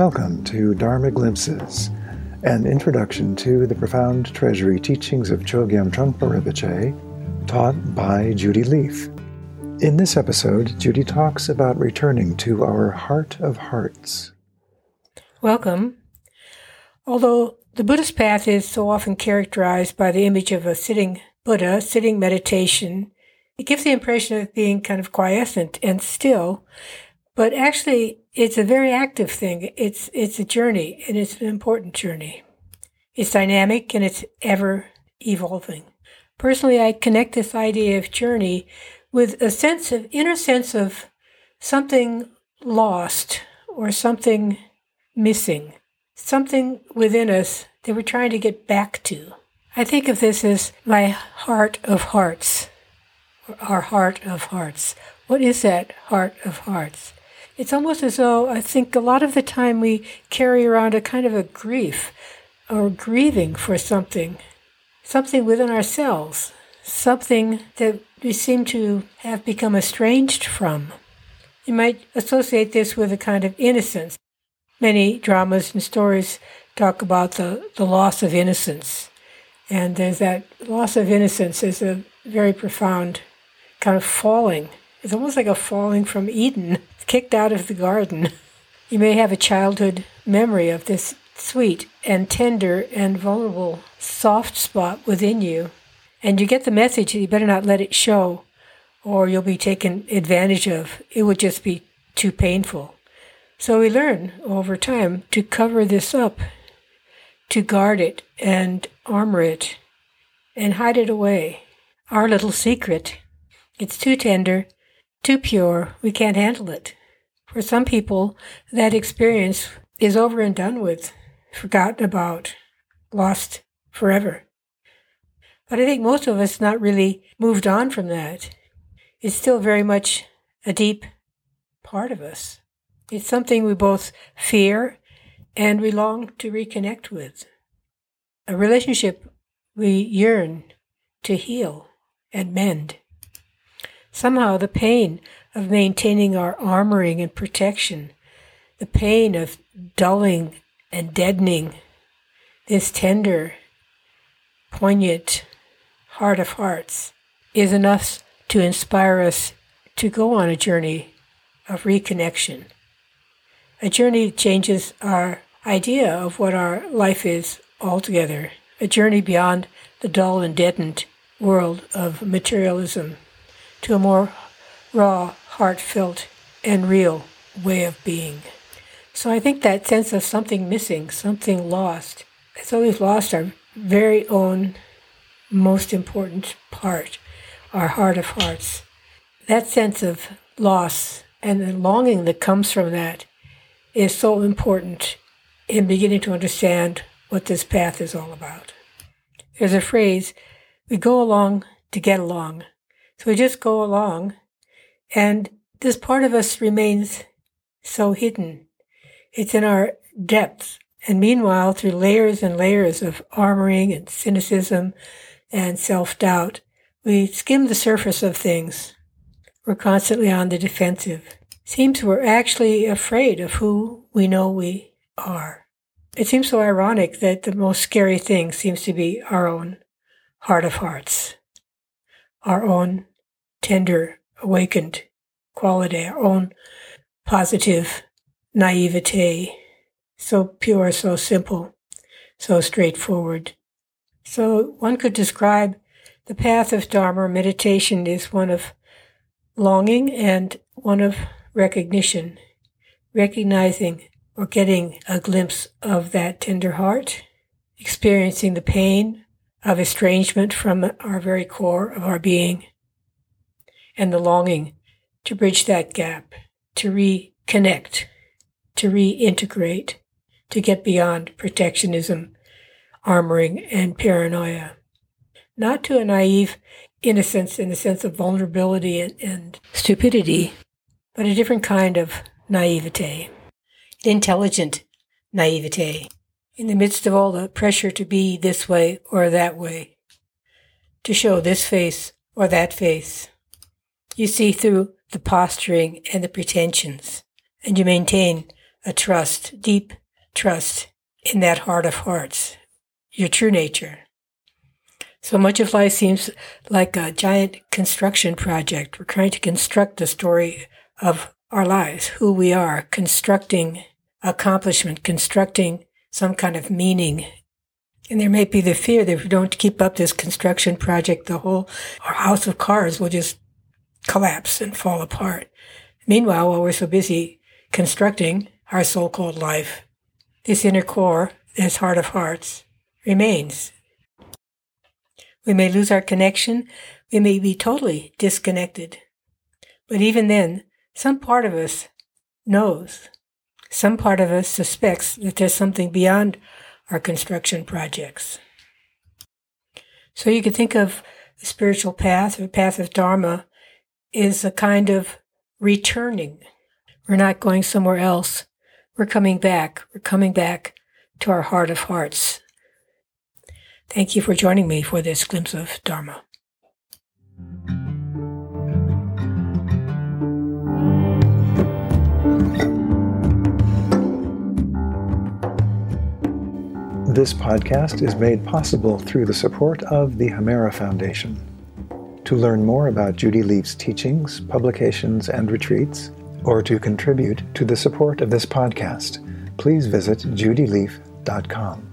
Welcome to Dharma Glimpses, an introduction to the profound treasury teachings of Chogyam Trungpa Rinpoche, taught by Judy Lief. In this episode, Judy talks about returning to our heart of hearts. Welcome. Although the Buddhist path is so often characterized by the image of a sitting Buddha, sitting meditation, it gives the impression of being kind of quiescent and still, but actually it's a very active thing. It's it's a journey and it's an important journey. It's dynamic and it's ever evolving. Personally, I connect this idea of journey with a sense of inner sense of something lost or something missing, something within us that we're trying to get back to. I think of this as my heart of hearts, our heart of hearts. What is that heart of hearts? It's almost as though I think a lot of the time we carry around a kind of a grief or grieving for something, something within ourselves, something that we seem to have become estranged from. You might associate this with a kind of innocence. Many dramas and stories talk about the, the loss of innocence. And there's that loss of innocence is a very profound kind of falling. It's almost like a falling from Eden, kicked out of the garden. You may have a childhood memory of this sweet and tender and vulnerable soft spot within you and you get the message that you better not let it show or you'll be taken advantage of. It would just be too painful. So we learn over time to cover this up, to guard it and armor it and hide it away. Our little secret. It's too tender, too pure, we can't handle it. For some people, that experience is over and done with, forgotten about, lost forever. But I think most of us not really moved on from that. It's still very much a deep part of us. It's something we both fear and we long to reconnect with. A relationship we yearn to heal and mend. Somehow the pain of maintaining our armoring and protection, the pain of dulling and deadening this tender, poignant heart of hearts is enough to inspire us to go on a journey of reconnection. A journey that changes our idea of what our life is altogether, a journey beyond the dull and deadened world of materialism to a more raw, heartfelt, and real way of being. So I think that sense of something missing, something lost, it's always lost our very own most important part, our heart of hearts. That sense of loss and the longing that comes from that is so important in beginning to understand what this path is all about. There's a phrase, we go along to get along. So we just go along, and this part of us remains so hidden. It's in our depths. And meanwhile, through layers and layers of armoring and cynicism, and self doubt, we skim the surface of things. We're constantly on the defensive. Seems we're actually afraid of who we know we are. It seems so ironic that the most scary thing seems to be our own heart of hearts, our own tender, awakened quality, our own positive naivete, so pure, so simple, so straightforward. So one could describe the path of Dharma. Meditation is one of longing and one of recognition, recognizing or getting a glimpse of that tender heart, experiencing the pain of estrangement from our very core of our being, and the longing to bridge that gap, to reconnect, to reintegrate, to get beyond protectionism armoring, and paranoia. Not to a naive innocence in the sense of vulnerability and, and stupidity, but a different kind of naivete, intelligent naivete, in the midst of all the pressure to be this way or that way, to show this face or that face. You see through the posturing and the pretensions, and you maintain a trust, deep trust in that heart of hearts, your true nature. So much of life seems like a giant construction project. We're trying to construct the story of our lives, who we are, constructing accomplishment, constructing some kind of meaning. And there may be the fear that if we don't keep up this construction project, the whole our house of cards will just collapse and fall apart. Meanwhile, while we're so busy constructing our so-called life, this inner core, this heart of hearts, remains. We may lose our connection. We may be totally disconnected. But even then, some part of us knows. Some part of us suspects that there's something beyond our construction projects. So you could think of the spiritual path or path of Dharma is a kind of returning. We're not going somewhere else. We're coming back. We're coming back to our heart of hearts. Thank you for joining me for this glimpse of Dharma. This podcast is made possible through the support of the Hemera Foundation. To learn more about Judy Lief's teachings, publications, and retreats, or to contribute to the support of this podcast, please visit judylief.com.